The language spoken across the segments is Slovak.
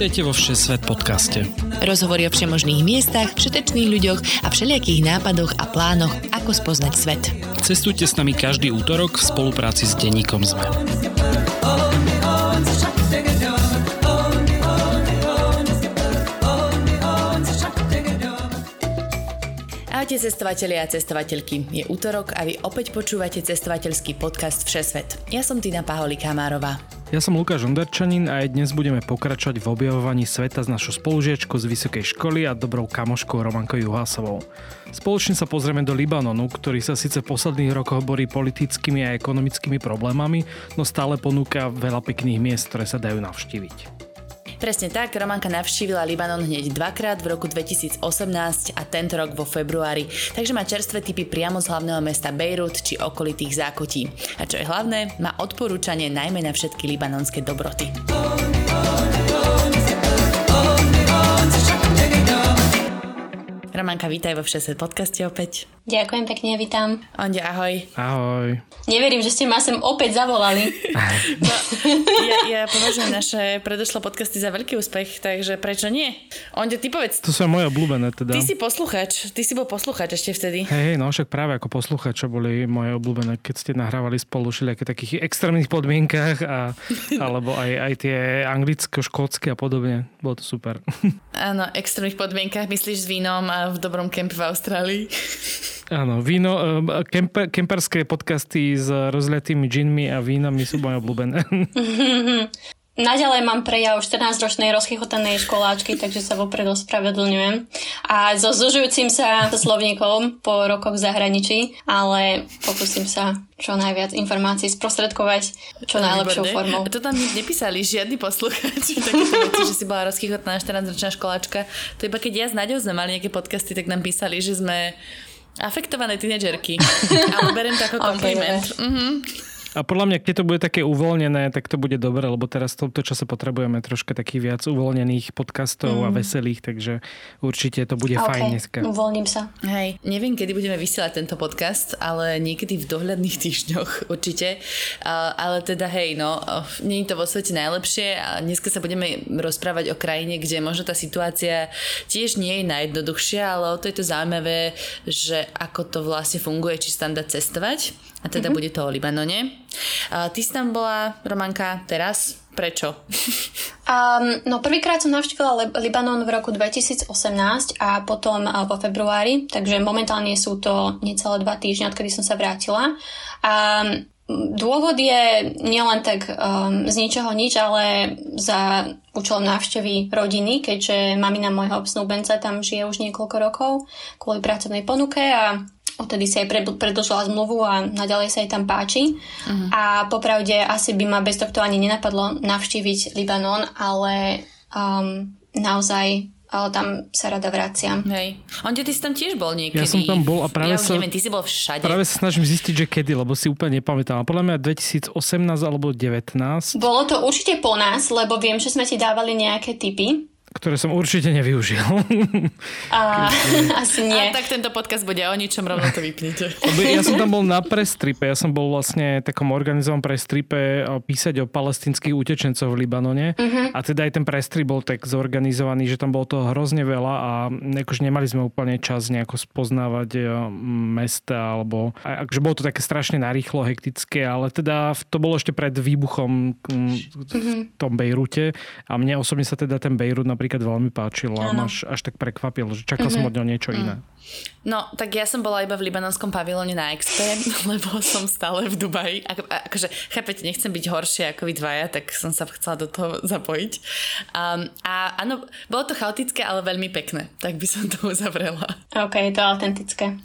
Vítajte vo Všesvet podcaste. Rozhovory o všemožných miestach, všetečných ľuďoch a všelijakých nápadoch a plánoch, ako spoznať svet. Cestujte s nami každý útorok v spolupráci s denníkom ZME. Ahojte cestovatelia a cestovateľky. Je útorok a vy opäť počúvate cestovateľský podcast Všesvet. Ja som Tina Paholi Kamárová. Ja som Lukáš Onderčanin a aj dnes budeme pokračovať v objavovaní sveta s našou spolužiačkou z vysokej školy a dobrou kamoškou Romankou Juhásovou. Spoločne sa pozrieme do Libanonu, ktorý sa síce v posledných rokoch borí politickými a ekonomickými problémami, no stále ponúka veľa pekných miest, ktoré sa dajú navštíviť. Presne tak, Romanka navštívila Libanon hneď dvakrát v roku 2018 a tento rok vo februári, takže má čerstvé typy priamo z hlavného mesta Bejrut či okolitých zákotí. A čo je hlavné, má odporúčanie najmä na všetky libanonské dobroty. Romanka, vítaj vo Všeset podcaste opäť. Ďakujem pekne, vítam. Onde, ahoj. Ahoj. Neverím, že ste ma sem opäť zavolali. no, ja, ja považujem naše predošlé podcasty za veľký úspech, takže prečo nie? Onde, ty povedz. To sú moje obľúbené teda. Ty si posluchač, ty si bol posluchač ešte vtedy. Hej, hej, no však práve ako posluchač, čo boli moje obľúbené, keď ste nahrávali spolu všelijaké takých extrémnych podmienkach a, alebo aj, aj tie anglicko-škótske a podobne. Bolo to super. Áno, extrémnych podmienkach myslíš s vínom a v dobrom kempe v Austrálii. Áno, víno, eh, kemper, kemperské podcasty s rozliatými džinmi a vínami sú moje obľúbené. Naďalej mám prejav 14-ročnej rozchychotanej školáčky, takže sa vopred ospravedlňujem. A so zužujúcim sa slovníkom po rokoch v zahraničí, ale pokúsim sa čo najviac informácií sprostredkovať čo najlepšou formou. A to tam nepísali žiadny poslucháč, takéto veci, že si bola rozchychotaná 14-ročná školáčka. To iba keď ja s Naďou sme mali nejaké podcasty, tak nám písali, že sme afektované tínedžerky. Ale beriem to ako kompliment. Okay, mm-hmm. A podľa mňa, keď to bude také uvoľnené, tak to bude dobre, lebo teraz v tomto čase potrebujeme troška takých viac uvoľnených podcastov mm. a veselých, takže určite to bude okay. fajn dneska. uvoľním sa. Hej, neviem, kedy budeme vysielať tento podcast, ale niekedy v dohľadných týždňoch určite. Uh, ale teda hej, no, nie je to vo svete najlepšie a dneska sa budeme rozprávať o krajine, kde možno tá situácia tiež nie je najjednoduchšia, ale o to je to zaujímavé, že ako to vlastne funguje, či sa tam dá cestovať a teda mm-hmm. bude to o Libanone. A ty si tam bola, Romanka, teraz. Prečo? Um, no prvýkrát som navštívila Libanon v roku 2018 a potom uh, vo februári, takže momentálne sú to necelé dva týždne, odkedy som sa vrátila. Um, Dôvod je nielen tak um, z ničoho nič, ale za účelom návštevy rodiny, keďže mamina môjho obsnúbenca tam žije už niekoľko rokov kvôli pracovnej ponuke a Odtedy si aj predlžila zmluvu a naďalej sa jej tam páči. Uh-huh. A popravde asi by ma bez tohto ani nenapadlo navštíviť Libanon, ale um, naozaj ale tam sa rada vraciam. Hej. Onde, ty si tam tiež bol niekedy. Ja som tam bol a práve ja sa... Neviem, ty si bol všade. Práve sa snažím zistiť, že kedy, lebo si úplne nepamätám. A podľa mňa 2018 alebo 2019. Bolo to určite po nás, lebo viem, že sme ti dávali nejaké tipy ktoré som určite nevyužil. A, asi nie. A tak tento podcast bude o ničom, rovno to vypnite. Ja som tam bol na prestripe, ja som bol vlastne takom organizovanom prestripe písať o palestinských utečencoch v Libanone. Uh-huh. A teda aj ten prestrip bol tak zorganizovaný, že tam bolo toho hrozne veľa a akože nemali sme úplne čas nejako spoznávať e, mesta, alebo akože bolo to také strašne narýchlo, hektické, ale teda to bolo ešte pred výbuchom v tom Bejrute a mne osobne sa teda ten Bejrut napríklad veľmi páčil a až, až tak prekvapil, že čakal mm-hmm. som od neho niečo mm. iné. No, tak ja som bola iba v libanonskom pavilóne na Expe, lebo som stále v Dubaji. Ako, akože, chápete, nechcem byť horšie ako vy dvaja, tak som sa chcela do toho zapojiť. Um, a áno, bolo to chaotické, ale veľmi pekné. Tak by som to uzavrela. OK, je to autentické.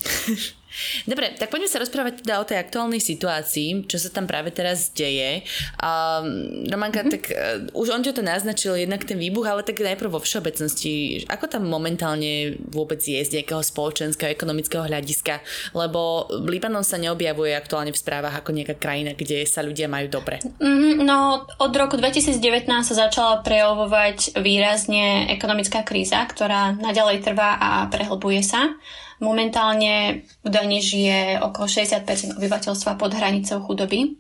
Dobre, tak poďme sa rozprávať teda o tej aktuálnej situácii, čo sa tam práve teraz deje. Um, Romanka, mm-hmm. tak uh, už on to naznačil, jednak ten výbuch, ale tak najprv vo všeobecnosti, ako tam momentálne vôbec je z nejakého spoločenského, ekonomického hľadiska, lebo Libanon sa neobjavuje aktuálne v správach ako nejaká krajina, kde sa ľudia majú dobre. Mm, no, od roku 2019 sa začala prejavovať výrazne ekonomická kríza, ktorá naďalej trvá a prehlbuje sa. Momentálne v Dani žije okolo 60% obyvateľstva pod hranicou chudoby.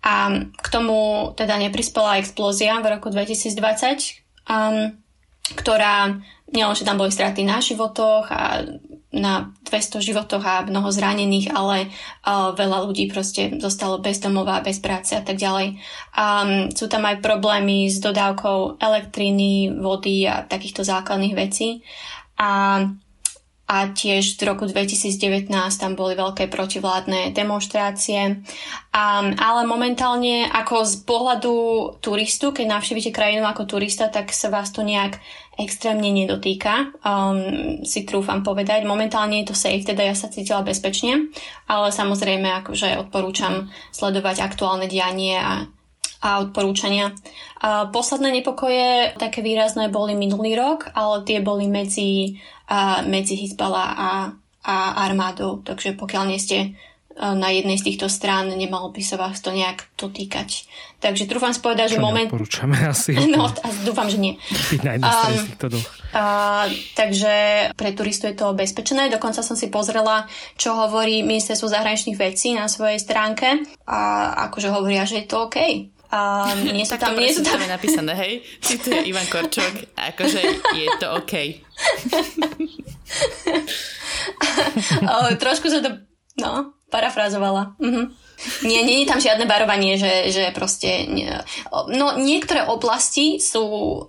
A k tomu teda neprispela explózia v roku 2020, um, ktorá nielenže tam boli straty na životoch a na 200 životoch a mnoho zranených, ale uh, veľa ľudí proste zostalo bez domova, bez práce a tak ďalej. Um, sú tam aj problémy s dodávkou elektriny, vody a takýchto základných vecí. A a tiež v roku 2019 tam boli veľké protivládne demonstrácie. Um, ale momentálne ako z pohľadu turistu, keď navštívite krajinu ako turista, tak sa vás to nejak extrémne nedotýka, um, si trúfam povedať. Momentálne je to safe, teda ja sa cítila bezpečne, ale samozrejme akože odporúčam sledovať aktuálne dianie a a odporúčania. A posledné nepokoje také výrazné boli minulý rok, ale tie boli medzi a medzi Hizbala a, a armádou. Takže pokiaľ nie ste e, na jednej z týchto strán, nemalo by sa vás to nejak dotýkať. Takže trúfam spovedať, že moment... Porúčame asi. No, a dúfam, že nie. Byť na jednej strane z týchto dvoch. A, takže pre turistu je to bezpečné. Dokonca som si pozrela, čo hovorí ministerstvo zahraničných vecí na svojej stránke a akože hovoria, že je to OK. A nie sú tam, nie sú tam... je napísané, hej? je Ivan Korčok, akože je to OK. o, trošku sa to, no, parafrazovala. Mhm. Nie, nie je tam žiadne barovanie, že, že proste... Nie. No, niektoré oblasti sú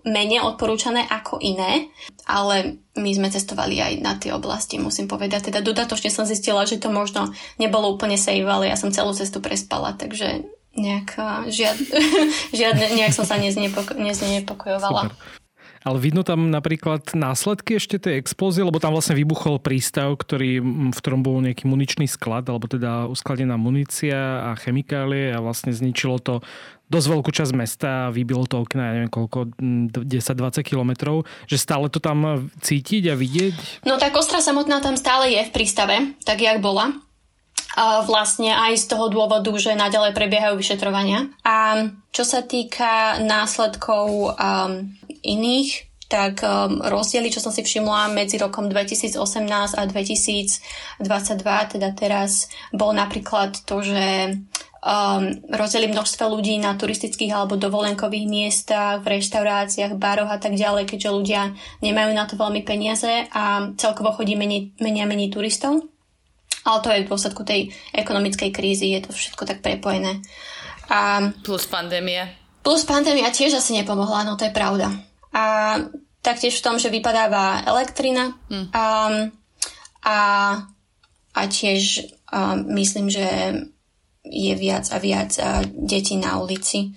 menej odporúčané ako iné, ale my sme cestovali aj na tie oblasti, musím povedať. Teda dodatočne som zistila, že to možno nebolo úplne safe, ale ja som celú cestu prespala, takže nejak, žiad, žiadne, nejak som sa neznepoko, neznepokojovala. Super. Ale vidno tam napríklad následky ešte tej explózie, lebo tam vlastne vybuchol prístav, ktorý, v ktorom bol nejaký muničný sklad, alebo teda uskladená munícia a chemikálie a vlastne zničilo to dosť veľkú časť mesta a vybilo to okna, ja neviem koľko, 10-20 kilometrov, že stále to tam cítiť a vidieť? No tá kostra samotná tam stále je v prístave, tak jak bola vlastne aj z toho dôvodu, že naďalej prebiehajú vyšetrovania. A čo sa týka následkov um, iných, tak um, rozdiely, čo som si všimla medzi rokom 2018 a 2022, teda teraz, bol napríklad to, že um, rozdeli množstvo ľudí na turistických alebo dovolenkových miestach, v reštauráciách, baroch a tak ďalej, keďže ľudia nemajú na to veľmi peniaze a celkovo chodí menej, menej menej turistov. Ale to je v dôsledku tej ekonomickej krízy, je to všetko tak prepojené. A, plus pandémia. Plus pandémia tiež asi nepomohla, no to je pravda. A taktiež v tom, že vypadáva elektrina mm. a, a, a tiež a myslím, že je viac a viac a detí na ulici.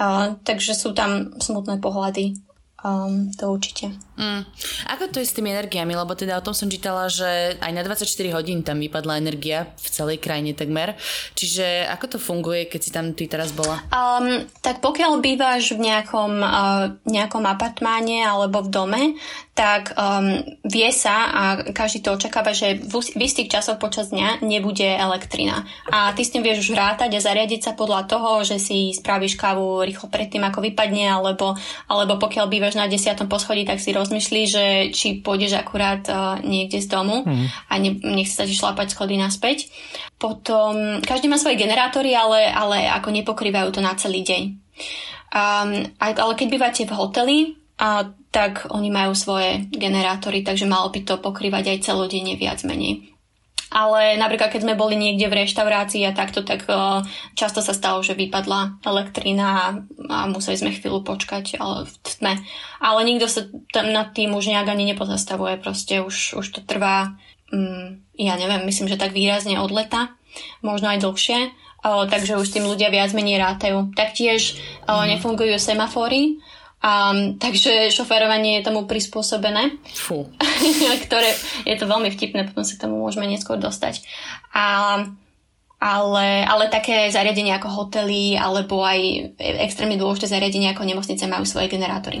A, takže sú tam smutné pohľady um, to určite. Mm. Ako to je s tými energiami? Lebo teda o tom som čítala, že aj na 24 hodín tam vypadla energia v celej krajine takmer. Čiže ako to funguje, keď si tam ty teraz bola? Um, tak pokiaľ bývaš v nejakom, uh, nejakom apartmáne alebo v dome, tak um, vie sa a každý to očakáva, že v, v istých časoch počas dňa nebude elektrina. A ty s tým vieš už rátať a zariadiť sa podľa toho, že si spravíš kávu rýchlo predtým, ako vypadne, alebo, alebo pokiaľ bývaš na desiatom poschodí, tak si rozmyslí, že či pôjdeš akurát uh, niekde z domu mm. a ne, nechce sa ti šlapať schody naspäť. Potom, každý má svoje generátory, ale, ale ako nepokrývajú to na celý deň. Um, ale keď bývate v hoteli, a tak oni majú svoje generátory, takže malo by to pokrývať aj celodenne viac menej. Ale napríklad, keď sme boli niekde v reštaurácii a takto, tak uh, často sa stalo, že vypadla elektrina a, museli sme chvíľu počkať ale v tme. Ale nikto sa tam nad tým už nejak ani nepozastavuje, proste už, už to trvá, um, ja neviem, myslím, že tak výrazne od leta, možno aj dlhšie, uh, takže už tým ľudia viac menej rátajú. Taktiež uh, nefungujú semafory, Um, takže šoférovanie je tomu prispôsobené. Fú. ktoré je to veľmi vtipné, potom sa k tomu môžeme neskôr dostať. A, ale, ale také zariadenia ako hotely alebo aj extrémne dôležité zariadenia ako nemocnice majú svoje generátory.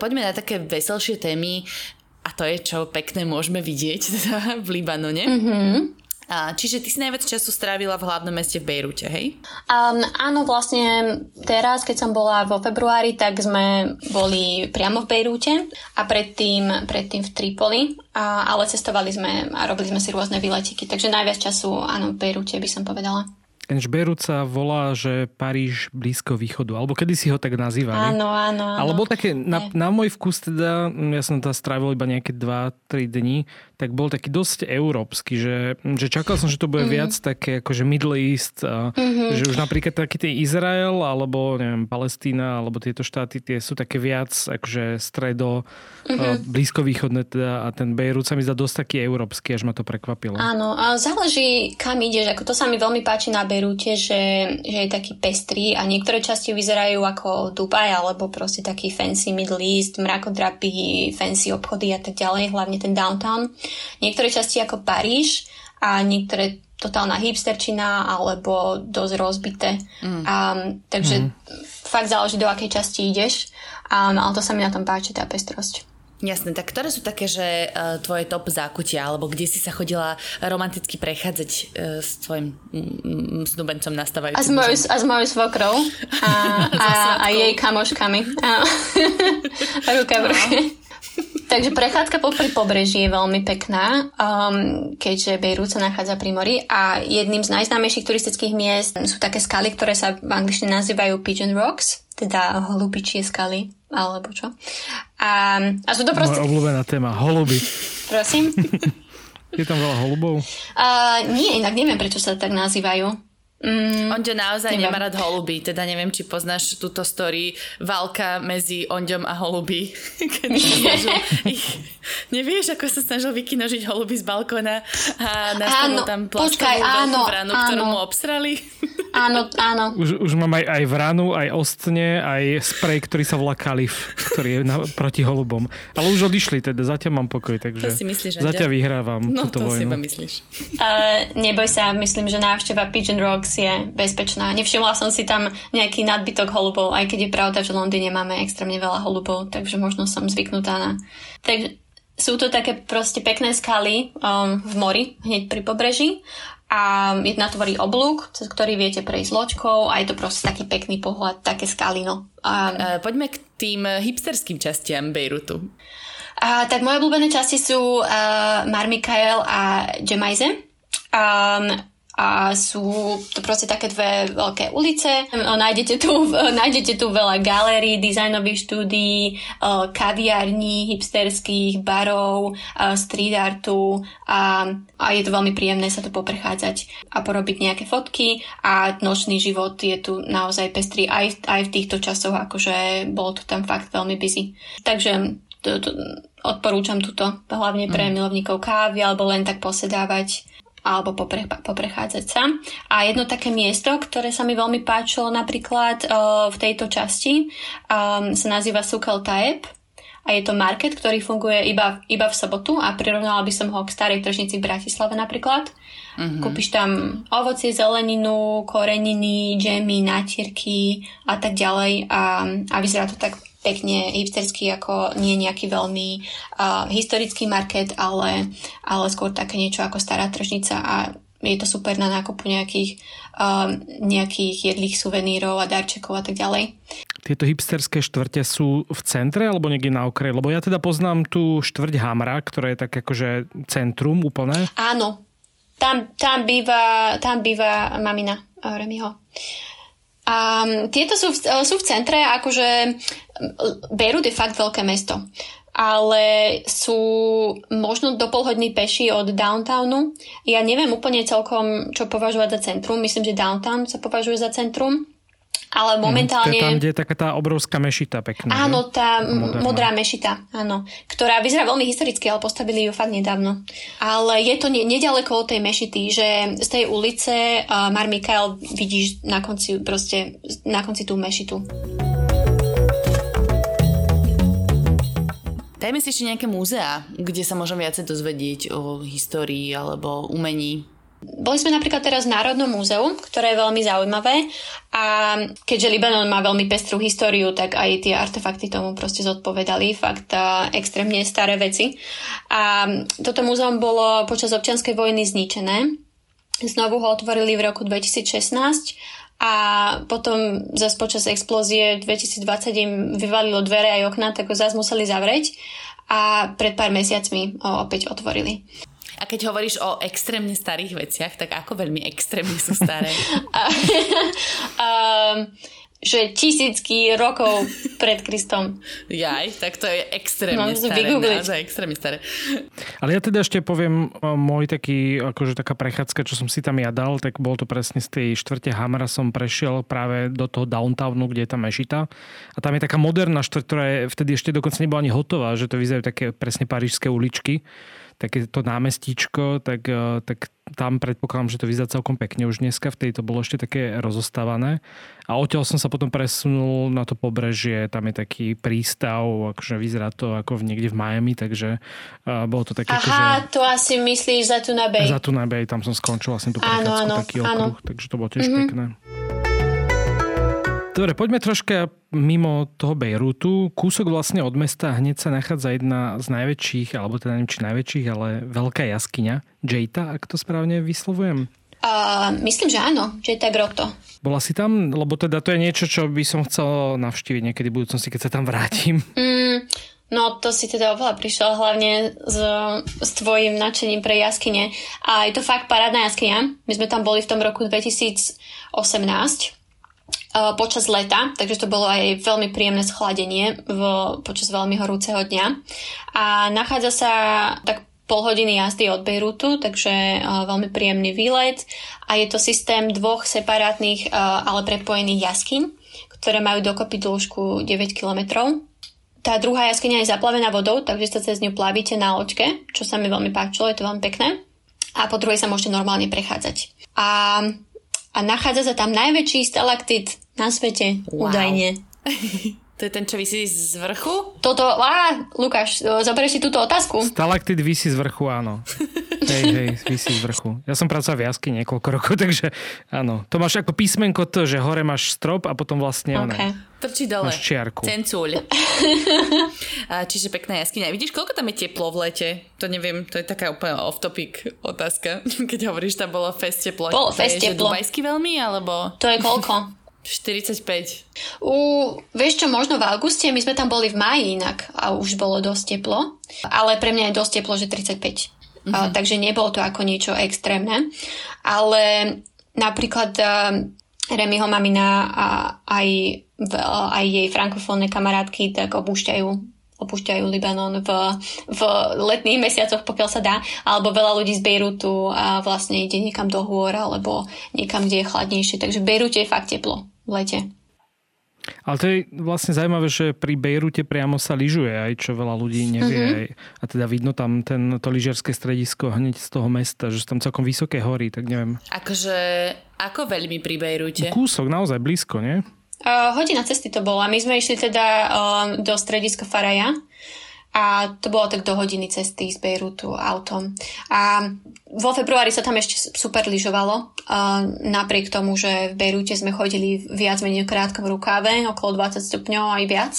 Poďme na také veselšie témy a to je, čo pekné môžeme vidieť teda v Libanone. Mm-hmm. A, čiže ty si najviac času strávila v hlavnom meste v Bejrute, hej? Um, áno, vlastne teraz, keď som bola vo februári, tak sme boli priamo v Bejrute a predtým, predtým v Tripoli, a, ale cestovali sme a robili sme si rôzne výletiky, takže najviac času áno v Bejrute by som povedala. Berút sa volá, že Paríž blízko východu, alebo kedy si ho tak nazývali. Áno, áno, áno. Ale bol také, na, na môj vkus teda, ja som tam strávil iba nejaké 2-3 dní, tak bol taký dosť európsky, že, že čakal som, že to bude mm-hmm. viac také akože Middle East, a, mm-hmm. že už napríklad taký ten Izrael, alebo neviem, Palestína, alebo tieto štáty, tie sú také viac akože stredo, mm-hmm. blízkovýchodné teda a ten Beirut sa mi zdá dosť taký európsky, až ma to prekvapilo. Áno, a záleží kam ideš, ako to sa mi veľmi páči na Beirute, že, že je taký pestrý a niektoré časti vyzerajú ako Dubaj, alebo proste taký fancy Middle East, mrakodrapy, fancy obchody a tak ďalej, hlavne ten downtown. Niektoré časti ako Paríž a niektoré totálna hipsterčina alebo dosť rozbité. Mm. Um, takže mm. fakt záleží, do akej časti ideš. Um, ale to sa mi na tom páči, tá pestrosť. Jasné, tak ktoré sú také, že uh, tvoje top zákutia, alebo kde si sa chodila romanticky prechádzať uh, s tvojim mm, snubencom nastávajúcim? A s mojou, a s mojou svokrou a, a, a jej kamoškami. Ruka v ruke. Takže prechádzka popri pobreží je veľmi pekná, um, keďže Bejrút sa nachádza pri mori a jedným z najznámejších turistických miest sú také skaly, ktoré sa v angličtine nazývajú Pigeon Rocks, teda holubičie skaly, alebo čo. A, a sú to proste... Moja obľúbená téma, holuby. Prosím? je tam veľa holubov? Uh, nie, inak neviem, prečo sa tak nazývajú. Mm, Onďo naozaj neviem. nemá rád holuby, teda neviem, či poznáš túto story válka medzi Onďom a holuby. Keď ich, nevieš, ako sa snažil vykinožiť holuby z balkóna a nastavil tam plastovú vranu, áno. ktorú mu obsrali. Áno, áno. Už, už mám aj, aj vranu, aj ostne, aj sprej, ktorý sa volá Kalif, ktorý je na, proti holubom. Ale už odišli, teda zatiaľ mám pokoj, takže to si myslíš, zatiaľ vyhrávam no, túto to vojnu. si iba myslíš. Uh, neboj sa, myslím, že návšteva Pigeon Rocks je bezpečná. Nevšimla som si tam nejaký nadbytok holubov, aj keď je pravda, že v Londýne máme extrémne veľa holubov, takže možno som zvyknutá na... Takže sú to také proste pekné skaly um, v mori, hneď pri pobreží a jedna tvorí oblúk, cez ktorý viete prejsť loďkou a je to proste taký pekný pohľad, také skaly, no. A, uh, poďme k tým hipsterským častiam Bejrutu. A, tak moje obľúbené časti sú uh, Marmikael a Jemajze. Um, a sú to proste také dve veľké ulice. Nájdete tu, nájdete tu veľa galérií, dizajnových štúdií, kaviarní, hipsterských, barov, street artu a, a je to veľmi príjemné sa tu poprechádzať a porobiť nejaké fotky a nočný život je tu naozaj pestrý aj, aj v týchto časoch, akože bolo to tam fakt veľmi busy. Takže to, to, odporúčam túto hlavne pre mm. milovníkov kávy alebo len tak posedávať alebo popre, poprechádzať sa. A jedno také miesto, ktoré sa mi veľmi páčilo napríklad uh, v tejto časti, um, sa nazýva Sukel Taeb a je to market, ktorý funguje iba, iba v sobotu a prirovnala by som ho k starej tržnici v Bratislave napríklad. Mm-hmm. Kúpiš tam ovocie, zeleninu, koreniny, džemy, nátierky a tak ďalej a, a vyzerá to tak pekne hipsterský, ako nie nejaký veľmi uh, historický market, ale, ale skôr také niečo ako stará tržnica a je to super na nákupu nejakých, um, nejakých jedlých suvenírov a darčekov a tak ďalej. Tieto hipsterské štvrte sú v centre alebo niekde na okraji? Lebo ja teda poznám tú štvrť Hamra, ktorá je tak akože centrum úplné. Áno, tam, tam, býva, tam býva mamina Remiho. A tieto sú v, sú v centre, akože Beirut je fakt veľké mesto ale sú možno do pol hodiny peši od downtownu. Ja neviem úplne celkom, čo považovať za centrum. Myslím, že downtown sa považuje za centrum. Ale momentálne... Mm, to je tam, kde je taká tá obrovská mešita pekná. Áno, tá moderná. modrá mešita, áno. Ktorá vyzerá veľmi historicky, ale postavili ju fakt nedávno. Ale je to ne- nedaleko od tej mešity, že z tej ulice uh, Mar Mikael vidíš na konci, proste, na konci tú mešitu. Dajme si ešte nejaké múzea, kde sa môžem viacej dozvedieť o histórii alebo umení Boli sme napríklad teraz v Národnom múzeu, ktoré je veľmi zaujímavé a keďže Libanon má veľmi pestrú históriu, tak aj tie artefakty tomu proste zodpovedali, fakt a, extrémne staré veci. A toto múzeum bolo počas občianskej vojny zničené. Znovu ho otvorili v roku 2016 a potom zase počas explózie 2020 im vyvalilo dvere aj okna, tak ho zase museli zavrieť a pred pár mesiacmi ho opäť otvorili. A keď hovoríš o extrémne starých veciach, tak ako veľmi extrémne sú staré? um, že tisícky rokov pred Kristom. Jaj, tak to je extrémne no, staré, naozaj extrémne staré. Ale ja teda ešte poviem môj taký, akože taká prechádzka, čo som si tam ja dal, tak bol to presne z tej štvrte Hamra som prešiel práve do toho downtownu, kde je tá mešita. A tam je taká moderná štvrť, ktorá je, vtedy ešte dokonca nebola ani hotová, že to vyzerajú také presne parížské uličky takéto námestíčko, tak, e, tak tam predpokladám, že to vyzerá celkom pekne už dneska, vtedy to bolo ešte také rozostávané. A odtiaľ som sa potom presunul na to pobrežie, tam je taký prístav, akože vyzerá to ako v, niekde v Miami, takže uh, bolo to také... Aha, akože, to asi myslíš za Tuna Bay. Za Tuna Bay, tam som skončil vlastne tú prechádzku, taký áno. okruh, takže to bolo tiež mm-hmm. pekné. Dobre, poďme troška mimo toho Bejrútu. Kúsok vlastne od mesta hneď sa nachádza jedna z najväčších, alebo teda neviem či najväčších, ale veľká jaskyňa. Jejta, ak to správne vyslovujem? Uh, myslím, že áno, Jejta Grotto. Bola si tam? Lebo teda to je niečo, čo by som chcel navštíviť niekedy v budúcnosti, keď sa tam vrátim. Mm, No to si teda oveľa prišiel hlavne s, s tvojim nadšením pre jaskyne. A je to fakt parádna jaskyňa. My sme tam boli v tom roku 2018 počas leta, takže to bolo aj veľmi príjemné schladenie v, počas veľmi horúceho dňa. A nachádza sa tak pol hodiny jazdy od Bejrutu, takže uh, veľmi príjemný výlet. A je to systém dvoch separátnych, uh, ale prepojených jaskyň, ktoré majú dokopy dĺžku 9 kilometrov. Tá druhá jaskyňa je zaplavená vodou, takže sa cez ňu plavíte na loďke, čo sa mi veľmi páčilo, je to veľmi pekné. A po druhej sa môžete normálne prechádzať. A, a nachádza sa tam najväčší stalaktit na svete, wow. údajne. To je ten, čo vysí z vrchu? Toto, á, Lukáš, zoberieš si túto otázku? Stalaktit vysí z vrchu, áno. hej, hej, vysí z vrchu. Ja som pracoval v jasky niekoľko rokov, takže áno. To máš ako písmenko to, že hore máš strop a potom vlastne okay. One, Trčí dole. Máš čiarku. Cencúľ. Čiže pekná jaskyňa. Vidíš, koľko tam je teplo v lete? To neviem, to je taká úplne off-topic otázka. Keď hovoríš, tam bolo fest teplo. Bolo fest teplo. Dubajsky veľmi, alebo? To je koľko? 45. U, vieš čo, možno v auguste, my sme tam boli v maji inak a už bolo dosť teplo, ale pre mňa je dosť teplo, že 35. Mm-hmm. A, takže nebolo to ako niečo extrémne. Ale napríklad Remyho mamina a aj, aj jej frankofónne kamarátky tak opúšťajú opúšťajú Libanon v, v letných mesiacoch, pokiaľ sa dá, alebo veľa ľudí z Bejrutu a vlastne ide niekam do hôr alebo niekam, kde je chladnejšie. Takže v Bejrute je fakt teplo v lete. Ale to je vlastne zaujímavé, že pri Bejrute priamo sa lyžuje aj, čo veľa ľudí nevie. Mm-hmm. A teda vidno tam ten, to lyžiarské stredisko hneď z toho mesta, že sú tam celkom vysoké hory, tak neviem. Akože, ako veľmi pri Bejrute? Kúsok, naozaj blízko, nie? Uh, hodina cesty to bola. My sme išli teda uh, do strediska Faraja a to bolo tak do hodiny cesty z Bejrutu autom. A vo februári sa tam ešte super lyžovalo, napriek tomu, že v Bejrute sme chodili viac menej krátkom rukáve, okolo 20 stupňov aj viac,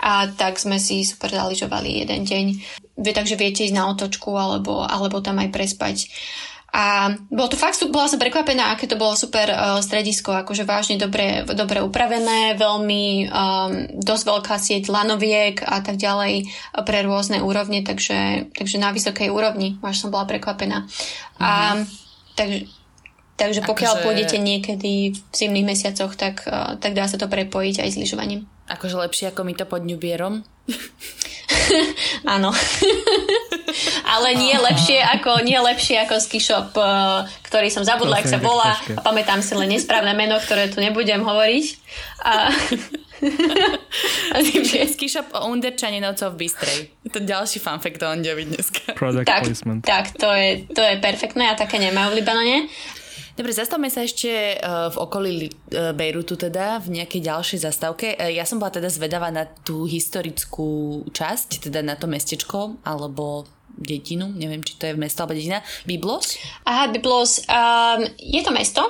a tak sme si super zaližovali jeden deň. Takže viete ísť na otočku alebo, alebo tam aj prespať. A bolo to fakt, bola som prekvapená, aké to bolo super uh, stredisko, akože vážne dobre, dobre upravené, veľmi um, dosť veľká sieť lanoviek a tak ďalej pre rôzne úrovne, takže, takže na vysokej úrovni, až som bola prekvapená. Mm-hmm. A, mhm. takže, takže pokiaľ akože... pôjdete niekedy v zimných mesiacoch, tak, uh, tak dá sa to prepojiť aj s lyžovaním. Akože lepšie ako my to pod Ňubierom? Áno. Ale nie lepšie ako, nie lepšie ako ski shop, eh, ktorý som zabudla, ak sa volá. A pamätám si len nesprávne meno, ktoré tu nebudem hovoriť. A... ski shop o Underčaninocov v Bystrej. To ďalší fun fact o Ondiovi dneska. Product tak, placement. Tak, to je, to je perfektné a také nemajú v Libanone. Dobre, zastavme sa ešte e, v okolí e, Bejrutu teda, v nejakej ďalšej zastávke. E, ja som bola teda zvedavá na tú historickú časť, teda na to mestečko, alebo dedinu, neviem, či to je mesto alebo dedina, Byblos? Aha, Byblos, um, je to mesto,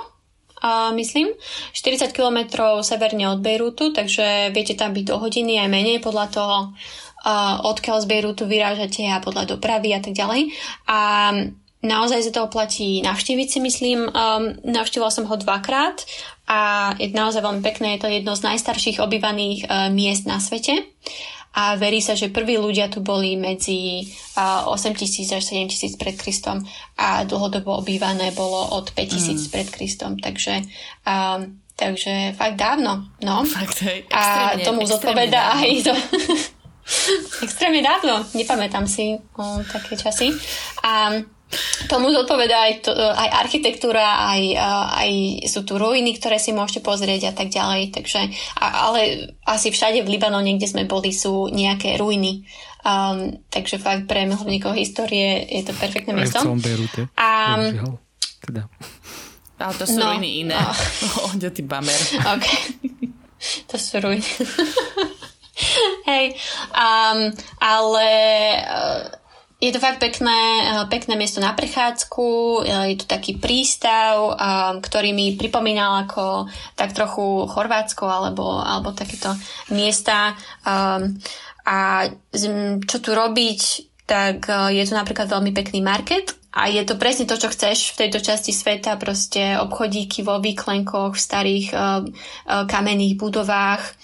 uh, myslím, 40 km severne od Bejrutu, takže viete tam byť do hodiny aj menej podľa toho, uh, odkiaľ z Bejrutu vyrážate a podľa dopravy a tak ďalej. A naozaj sa to oplatí navštíviť si myslím. Um, navštívila som ho dvakrát a je naozaj veľmi pekné. Je to jedno z najstarších obývaných uh, miest na svete a verí sa, že prví ľudia tu boli medzi 8000 až 7000 pred Kristom a dlhodobo obývané bolo od 5000 mm. pred Kristom, takže, um, takže fakt dávno. No. Fakt, hej, a tomu zodpoveda aj to. extrémne dávno, nepamätám si o, také časy. A Tomu zodpoveda aj, to, aj architektúra, aj, aj sú tu ruiny, ktoré si môžete pozrieť a tak ďalej. Takže, ale asi všade v Libanone, kde sme boli, sú nejaké ruiny. Um, takže fakt pre milovníkov histórie je to perfektné miesto. Aj v celom. A, teda. Ale to sú no, ruiny iné. Oh. ty bamer. OK. to sú ruiny. Hej. Um, ale uh, je to fakt pekné, eh, pekné miesto na prechádzku, eh, je to taký prístav, eh, ktorý mi pripomínal ako tak trochu Chorvátsko alebo, alebo takéto miesta. A čo tu robiť, tak je tu napríklad veľmi pekný market a je to presne to, čo chceš v tejto časti sveta, proste obchodíky vo výklenkoch, v starých kamenných budovách,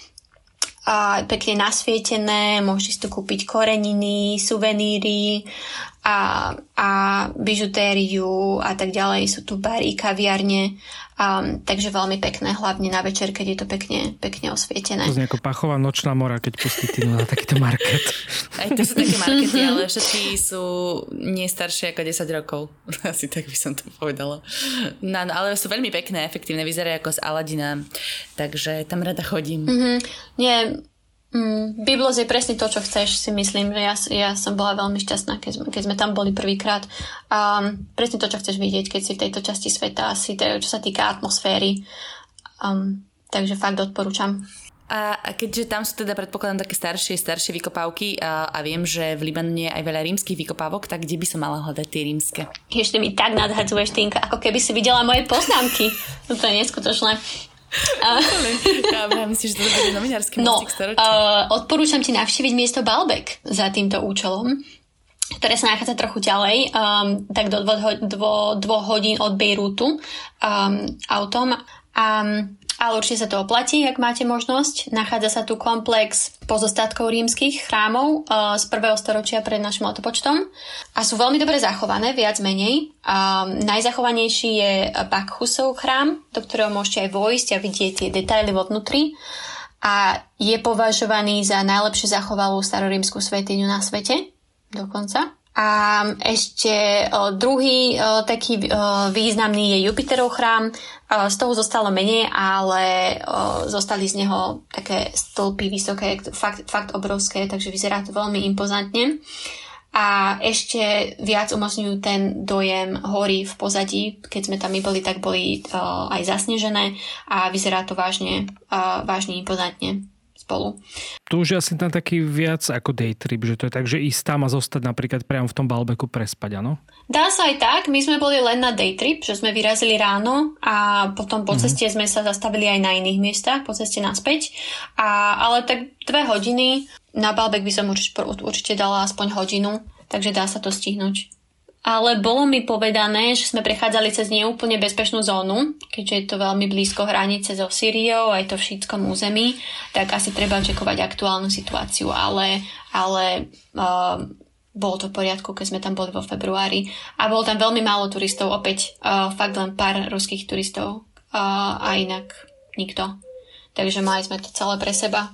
pekne nasvietené, môžete si tu kúpiť koreniny, suveníry a, a bižutériu a tak ďalej. Sú tu bary, kaviarne, um, takže veľmi pekné, hlavne na večer, keď je to pekne, pekne osvietené. To znie ako pachová nočná mora, keď pustíte na takýto market. Aj to sú také markety, ale všetky sú nie staršie ako 10 rokov. Asi tak by som to povedala. No, no, ale sú veľmi pekné, efektívne, vyzerajú ako z Aladina, takže tam rada chodím. Mm-hmm. Nie, Mm, Biblos je presne to, čo chceš, si myslím, že ja, ja som bola veľmi šťastná, keď sme, keď sme tam boli prvýkrát. Um, presne to, čo chceš vidieť, keď si v tejto časti sveta, asi to, čo sa týka atmosféry. Um, takže fakt odporúčam. A, a keďže tam sú teda predpokladám také staršie, staršie vykopávky a, a viem, že v Libanone je aj veľa rímskych vykopávok, tak kde by som mala hľadať tie rímske? Ešte mi tak nadhadzuješ, Tinka, ako keby si videla moje poznámky. to je neskutočné. ja myslím, že to bude novinársky no, uh, odporúčam ti navštíviť miesto Balbek za týmto účelom ktoré sa nachádza trochu ďalej, um, tak do dvoch, dvo, dvo hodín od Bejrútu um, autom. Um, ale určite sa to oplatí, ak máte možnosť. Nachádza sa tu komplex pozostatkov rímskych chrámov uh, z prvého storočia pred našim letopočtom a sú veľmi dobre zachované, viac menej. Um, najzachovanejší je Bakhusov chrám, do ktorého môžete aj vojsť a vidieť tie detaily vo vnútri a je považovaný za najlepšie zachovalú starorímsku svetiňu na svete dokonca. A ešte o, druhý o, taký o, významný je Jupiterov chrám. Z toho zostalo menej, ale zostali z neho také stĺpy vysoké, fakt, fakt obrovské, takže vyzerá to veľmi impozantne. A ešte viac umocňujú ten dojem hory v pozadí. Keď sme tam my boli, tak boli aj zasnežené a vyzerá to vážne, vážne impozantne spolu. Tu už asi tam taký viac ako day trip, že to je tak, že ísť tam a zostať napríklad priamo v tom Balbeku prespať, áno? Dá sa aj tak, my sme boli len na day trip, že sme vyrazili ráno a potom po mm-hmm. ceste sme sa zastavili aj na iných miestach, po ceste naspäť. A, ale tak dve hodiny, na Balbek by som určite, určite dala aspoň hodinu, takže dá sa to stihnúť ale bolo mi povedané, že sme prechádzali cez neúplne bezpečnú zónu, keďže je to veľmi blízko hranice so Syriou, aj to v šítskom území, tak asi treba čekovať aktuálnu situáciu, ale, ale uh, bolo to v poriadku, keď sme tam boli vo februári. A bolo tam veľmi málo turistov, opäť uh, fakt len pár ruských turistov uh, a inak nikto. Takže mali sme to celé pre seba.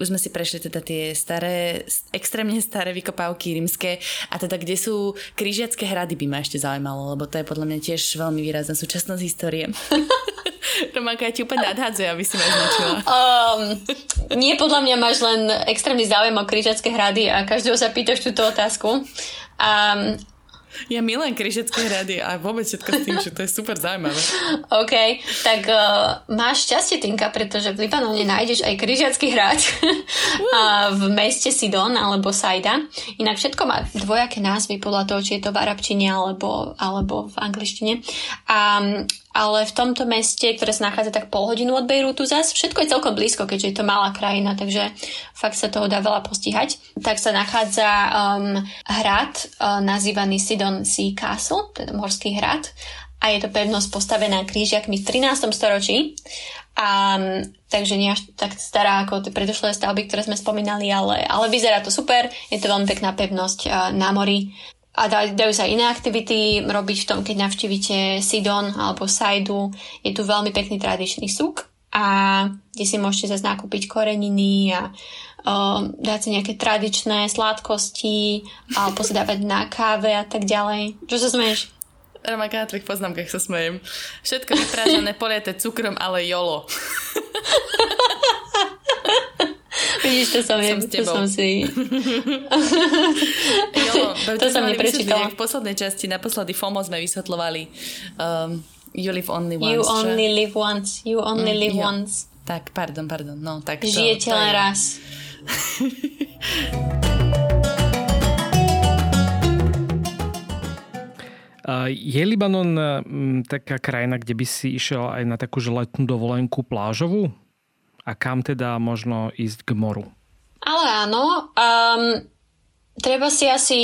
Už sme si prešli teda tie staré, extrémne staré vykopávky rímske a teda kde sú križiacké hrady by ma ešte zaujímalo, lebo to je podľa mňa tiež veľmi výrazná súčasnosť histórie. Romanka, ja ti úplne nadhádzuje, aby si ma značila. Um, nie, podľa mňa máš len extrémny záujem o križiacké hrady a každého sa pýtaš túto otázku. Um, Ja milujem križecké hrady a vôbec všetko s tým, že to je super zaujímavé. OK, tak uh, máš šťastie, Tinka, pretože v Libanone nájdeš aj križiacký hrad a v meste Sidon alebo Saida. Inak všetko má dvojaké názvy podľa toho, či je to v arabčine alebo, alebo v angličtine. A ale v tomto meste, ktoré sa nachádza tak pol hodinu od Bejrútu zas, všetko je celkom blízko, keďže je to malá krajina, takže fakt sa toho dá veľa postihať. Tak sa nachádza um, hrad uh, nazývaný Sidon Sea Castle, teda morský hrad a je to pevnosť postavená krížiakmi v 13. storočí. A, um, takže nie až tak stará ako tie predošlé stavby, ktoré sme spomínali, ale, ale vyzerá to super. Je to veľmi pekná pevnosť uh, na mori a dajú sa iné aktivity robiť v tom, keď navštívite Sidon alebo Saidu. Je tu veľmi pekný tradičný súk a kde si môžete zase nakúpiť koreniny a uh, dať si nejaké tradičné sladkosti alebo si dávať na káve a tak ďalej. Čo sa smeješ? Romaka, na tvojich poznámkach sa smejem. Všetko vyprážané, poliate cukrom, ale jolo. Vidíš, to som, som, to som si... jo, to som neprečítala. V poslednej časti, naposledy FOMO sme vysvetlovali um, You live only once. You only live once. You only mm, live jo. once. Tak, pardon, pardon. No, tak to, Žijete len raz. Je Libanon taká krajina, kde by si išiel aj na takú letnú dovolenku plážovú? A kam teda možno ísť k moru? Ale áno. Um, treba si asi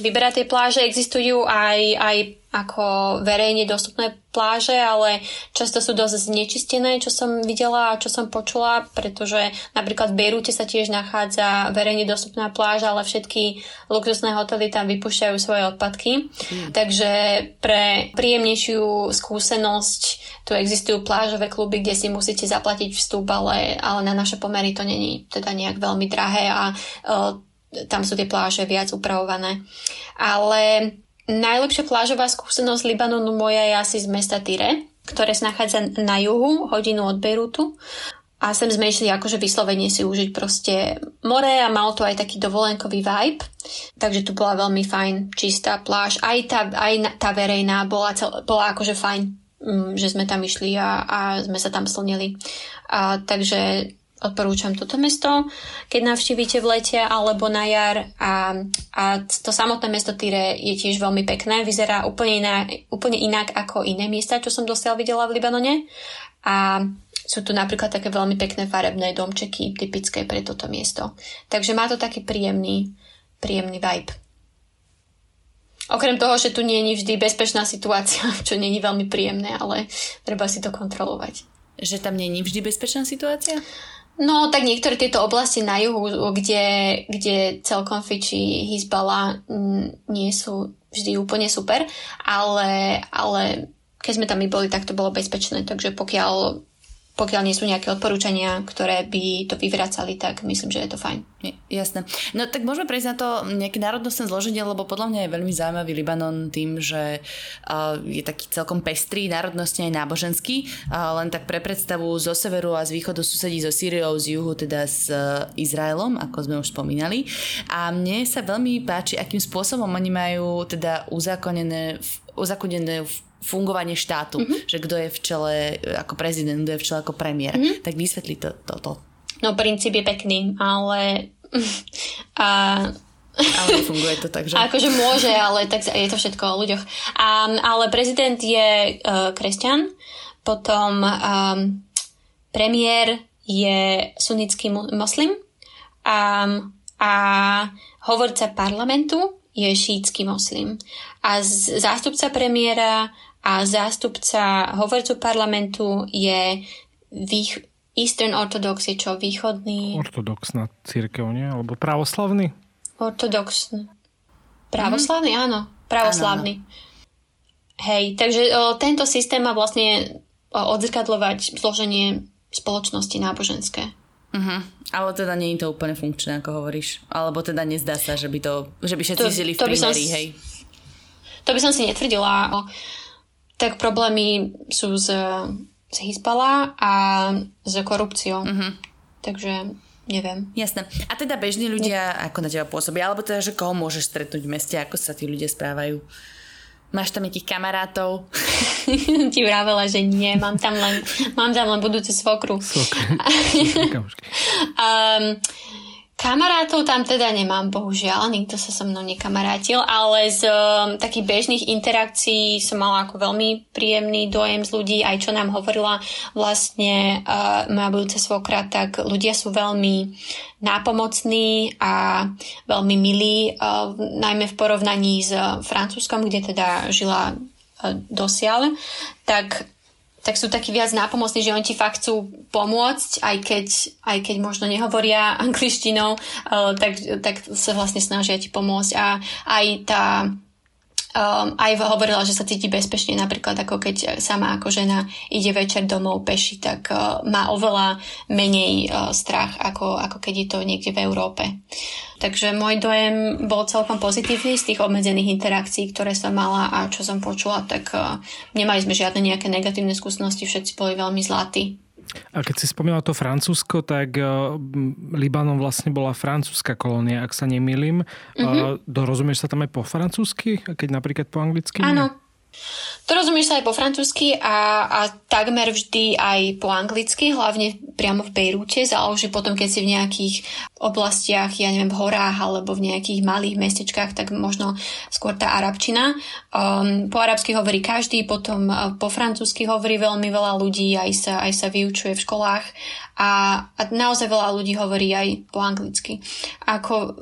vyberať tie pláže. Existujú aj, aj ako verejne dostupné pláže, ale často sú dosť znečistené, čo som videla a čo som počula, pretože napríklad v Bejrúte sa tiež nachádza verejne dostupná pláž, ale všetky luxusné hotely tam vypúšťajú svoje odpadky. Mm. Takže pre príjemnejšiu skúsenosť tu existujú plážové kluby, kde si musíte zaplatiť vstup, ale, ale na naše pomery to není teda nejak veľmi drahé a uh, tam sú tie pláže viac upravované. Ale najlepšia plážová skúsenosť Libanonu moja je asi z mesta Tyre, ktoré sa nachádza na juhu, hodinu od Beirutu. A sem sme išli akože vyslovene si užiť proste more a mal to aj taký dovolenkový vibe. Takže tu bola veľmi fajn, čistá pláž. Aj tá, aj tá verejná bola, cel, bola akože fajn, mm, že sme tam išli a, a sme sa tam slnili. A, takže odporúčam toto mesto, keď navštívite v lete alebo na jar a, a to samotné mesto Tyre je tiež veľmi pekné, vyzerá úplne, iná, úplne inak ako iné miesta, čo som dosiaľ videla v Libanone a sú tu napríklad také veľmi pekné farebné domčeky typické pre toto miesto. Takže má to taký príjemný, príjemný vibe. Okrem toho, že tu nie je vždy bezpečná situácia, čo nie je veľmi príjemné, ale treba si to kontrolovať. Že tam nie je vždy bezpečná situácia? No, tak niektoré tieto oblasti na juhu, kde, kde celkom fičí Hizbala, nie sú vždy úplne super, ale, ale keď sme tam my boli, tak to bolo bezpečné, takže pokiaľ pokiaľ nie sú nejaké odporúčania, ktoré by to vyvracali, tak myslím, že je to fajn. Jasné. No tak môžeme prejsť na to nejaké národnostné zloženie, lebo podľa mňa je veľmi zaujímavý Libanon tým, že uh, je taký celkom pestrý, národnostne aj náboženský. Uh, len tak pre predstavu zo severu a z východu susedí so Syriou, z juhu teda s uh, Izraelom, ako sme už spomínali. A mne sa veľmi páči, akým spôsobom oni majú teda uzákonené, uzákonené v fungovanie štátu, mm-hmm. že kto je v čele ako prezident, kto je v čele ako premiér. Mm-hmm. Tak vysvetli to, to, to. No princíp je pekný, ale a ale funguje to tak, že... Akože môže, ale tak je to všetko o ľuďoch. Um, ale prezident je uh, kresťan, potom um, premiér je sunnický moslim um, a hovorca parlamentu je šítsky moslim. A zástupca premiéra a zástupca hovorcu parlamentu je vých, Eastern Orthodox je čo? Východný? Ortodoxná církev, nie? Alebo pravoslavný? Ortodoxný. Pravoslavný, mm. áno. Pravoslavný. Áno. Hej, takže o, tento systém má vlastne o, odzrkadlovať zloženie spoločnosti náboženské. Uh-huh. Ale teda nie je to úplne funkčné, ako hovoríš. Alebo teda nezdá sa, že by, to, že by všetci to, žili v to primerí, hej? To by som si netvrdila tak problémy sú z, z Hizbala a s korupciou. Mm-hmm. Takže neviem. Jasné. A teda bežní ľudia, ako na teba pôsobia? Alebo teda, že koho môžeš stretnúť v meste? Ako sa tí ľudia správajú? Máš tam nejakých kamarátov? Ti vravela, že nie. Mám tam len, mám tam len budúcu svokru. Svokru. um, Kamarátov tam teda nemám, bohužiaľ, nikto sa so mnou nekamarátil, ale z um, takých bežných interakcií som mala ako veľmi príjemný dojem z ľudí, aj čo nám hovorila vlastne uh, moja budúca svokra, tak ľudia sú veľmi nápomocní a veľmi milí, uh, najmä v porovnaní s Francúzskom, kde teda žila uh, dosiaľ, tak tak sú takí viac nápomocní, že oni ti fakt chcú pomôcť, aj keď, aj keď možno nehovoria angličtinou, uh, tak, tak sa vlastne snažia ti pomôcť. A aj tá Um, aj hovorila, že sa cíti bezpečne, napríklad ako keď sama ako žena ide večer domov peši, tak uh, má oveľa menej uh, strach, ako, ako keď je to niekde v Európe. Takže môj dojem bol celkom pozitívny z tých obmedzených interakcií, ktoré som mala a čo som počula, tak uh, nemali sme žiadne nejaké negatívne skúsenosti, všetci boli veľmi zlatí. A keď si spomínala to Francúzsko, tak uh, Libanon vlastne bola francúzska kolónia, ak sa nemýlim. Mm-hmm. Dorozumieš sa tam aj po francúzsky, keď napríklad po anglicky? Áno, to rozumieš sa aj po francúzsky a, a takmer vždy aj po anglicky, hlavne priamo v Bejrúte. Záleží potom, keď si v nejakých oblastiach, ja neviem, v horách alebo v nejakých malých mestečkách, tak možno skôr tá arabčina. Um, po arabsky hovorí každý, potom uh, po francúzsky hovorí veľmi veľa ľudí, aj sa, aj sa vyučuje v školách a, a naozaj veľa ľudí hovorí aj po anglicky. Ako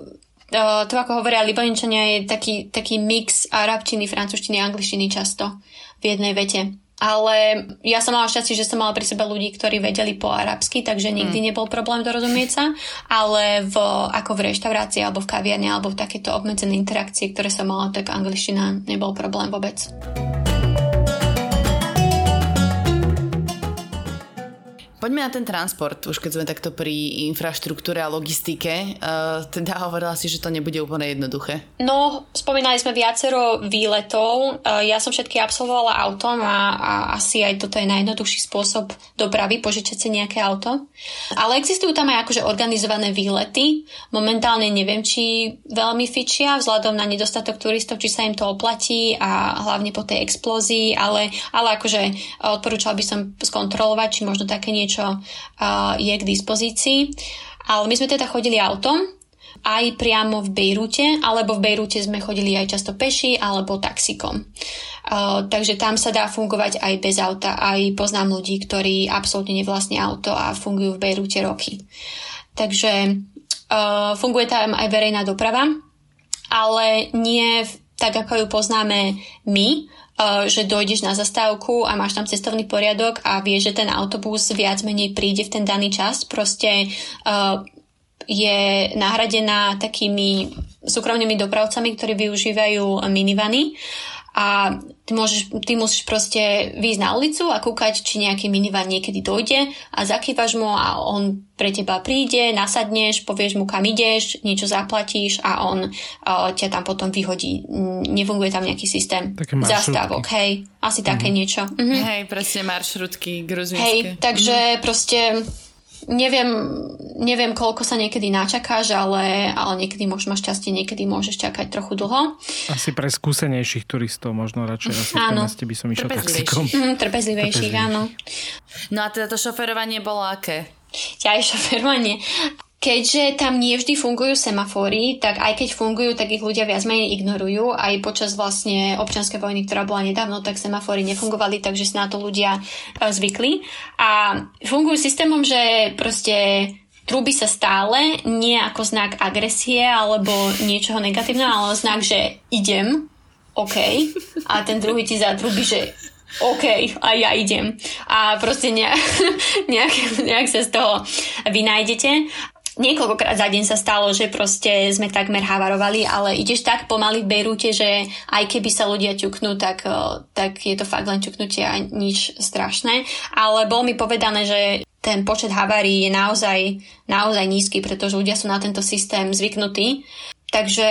to, ako hovoria Libančania, je taký, taký mix arabčiny, francúzštiny angličtiny často v jednej vete. Ale ja som mala šťastie, že som mala pri sebe ľudí, ktorí vedeli po arabsky, takže nikdy mm. nebol problém dorozumieť sa, ale v, ako v reštaurácii alebo v kaviarni alebo v takéto obmedzené interakcie, ktoré som mala, tak angličtina nebol problém vôbec. Poďme na ten transport, už keď sme takto pri infraštruktúre a logistike. Uh, teda hovorila si, že to nebude úplne jednoduché. No, spomínali sme viacero výletov. Uh, ja som všetky absolvovala autom a, a asi aj toto je najjednoduchší spôsob dopravy, požičať si nejaké auto. Ale existujú tam aj akože organizované výlety. Momentálne neviem, či veľmi fičia vzhľadom na nedostatok turistov, či sa im to oplatí a hlavne po tej explózii, ale, ale akože odporúčal by som skontrolovať, či možno také niečo niečo je k dispozícii. Ale my sme teda chodili autom, aj priamo v Bejrute, alebo v Bejrute sme chodili aj často peši alebo taxikom. Uh, takže tam sa dá fungovať aj bez auta. Aj poznám ľudí, ktorí absolútne nevlastnia auto a fungujú v Bejrute roky. Takže uh, funguje tam aj verejná doprava, ale nie tak, ako ju poznáme my, že dojdeš na zastávku a máš tam cestovný poriadok a vieš, že ten autobus viac menej príde v ten daný čas. Proste uh, je nahradená takými súkromnými dopravcami, ktorí využívajú minivany a ty, môžeš, ty musíš proste výjsť na ulicu a kúkať, či nejaký minivan niekedy dojde a zakývaš mu a on pre teba príde, nasadneš, povieš mu kam ideš, niečo zaplatíš a on uh, ťa tam potom vyhodí. Nefunguje tam nejaký systém zastávok, hej, asi mm-hmm. také mhm. niečo. Mhm. Hej, presne maršrutky gruzínske. Hej, takže mm-hmm. proste neviem, neviem, koľko sa niekedy načakáš, ale, ale niekedy môžeš mať šťastie, niekedy môžeš čakať trochu dlho. Asi pre skúsenejších turistov možno radšej asi áno. by som išiel taxikom. Mm, trpezlivejších, áno. No a teda to šoferovanie bolo aké? Ja aj šoferovanie. Keďže tam nie vždy fungujú semafóry, tak aj keď fungujú, tak ich ľudia viac menej ignorujú. Aj počas vlastne občianskej vojny, ktorá bola nedávno, tak semafóry nefungovali, takže si na to ľudia e, zvykli. A fungujú systémom, že proste trúbi sa stále, nie ako znak agresie alebo niečoho negatívneho, ale znak, že idem, OK. A ten druhý ti zatrúbi, že OK, a ja idem. A proste nejak, nejak, nejak sa z toho vynájdete niekoľkokrát za deň sa stalo, že proste sme takmer havarovali, ale ideš tak pomaly v Bejrúte, že aj keby sa ľudia ťuknú, tak, tak je to fakt len ťuknutie a nič strašné. Ale bolo mi povedané, že ten počet havárií je naozaj, naozaj nízky, pretože ľudia sú na tento systém zvyknutí. Takže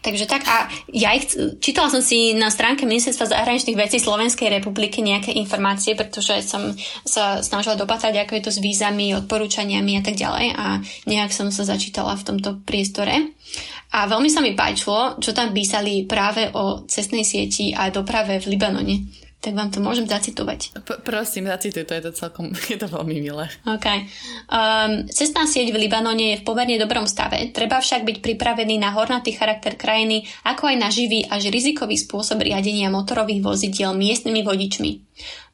Takže tak a ja ich, čítala som si na stránke Ministerstva zahraničných vecí Slovenskej republiky nejaké informácie, pretože som sa snažila dopatrať, ako je to s vízami, odporúčaniami a tak ďalej a nejak som sa začítala v tomto priestore. A veľmi sa mi páčilo, čo tam písali práve o cestnej sieti a doprave v Libanone tak vám to môžem zacitovať. P- prosím, zacituj, to je to celkom, je to veľmi milé. OK. Um, cestná sieť v Libanone je v pomerne dobrom stave, treba však byť pripravený na hornatý charakter krajiny, ako aj na živý až rizikový spôsob riadenia motorových vozidiel miestnymi vodičmi.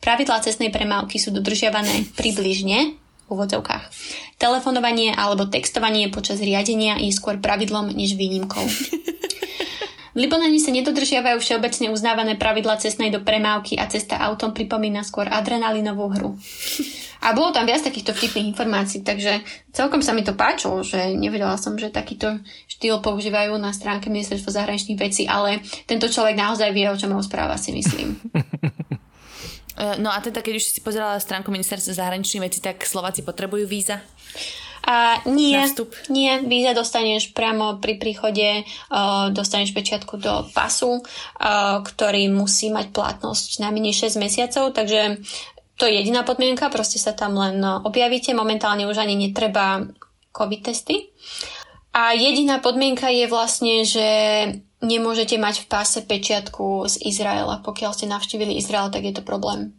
Pravidlá cestnej premávky sú dodržiavané približne, v úvodzovkách. Telefonovanie alebo textovanie počas riadenia je skôr pravidlom než výnimkou. V Libanone sa nedodržiavajú všeobecne uznávané pravidla cestnej do premávky a cesta autom pripomína skôr adrenalinovú hru. A bolo tam viac takýchto vtipných informácií, takže celkom sa mi to páčilo, že nevedela som, že takýto štýl používajú na stránke ministerstva zahraničných vecí, ale tento človek naozaj vie, o čom rozpráva, si myslím. E, no a teda, keď už si pozerala stránku ministerstva zahraničných vecí, tak Slováci potrebujú víza? A nie, nie, víza dostaneš priamo pri príchode, uh, dostaneš pečiatku do pasu, uh, ktorý musí mať platnosť najmenej 6 mesiacov, takže to je jediná podmienka, proste sa tam len objavíte, momentálne už ani netreba COVID testy. A jediná podmienka je vlastne, že nemôžete mať v páse pečiatku z Izraela. Pokiaľ ste navštívili Izrael, tak je to problém.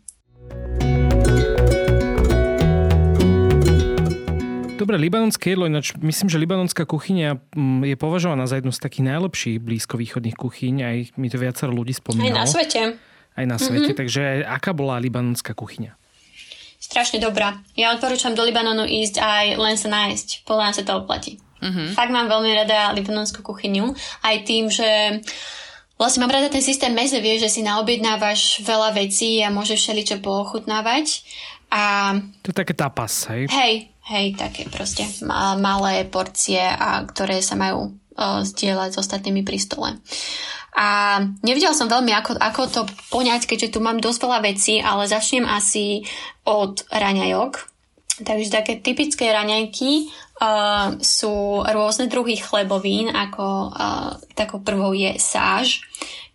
Dobre, libanonské jedlo, ináč myslím, že libanonská kuchyňa mm, je považovaná za jednu z takých najlepších blízkovýchodných kuchyň, aj mi to viacero ľudí spomínalo. Aj na svete. Aj na svete, mm-hmm. takže aká bola libanonská kuchyňa? Strašne dobrá. Ja odporúčam do Libanonu ísť aj len sa nájsť. Podľa sa to oplatí. Mm-hmm. Fakt mám veľmi rada libanonskú kuchyňu. Aj tým, že Vlastne mám rada ten systém meze, vieš, že si naobjednávaš veľa vecí a môžeš všeličo poochutnávať. A... To je také tapas, hej? Hej, Hej, také proste malé porcie, a ktoré sa majú uh, zdieľať s ostatnými pri stole. A nevidela som veľmi, ako, ako to poňať, keďže tu mám dosť veľa vecí, ale začnem asi od raňajok. Takže také typické raňajky uh, sú rôzne druhy chlebovín, ako uh, takou prvou je sáž,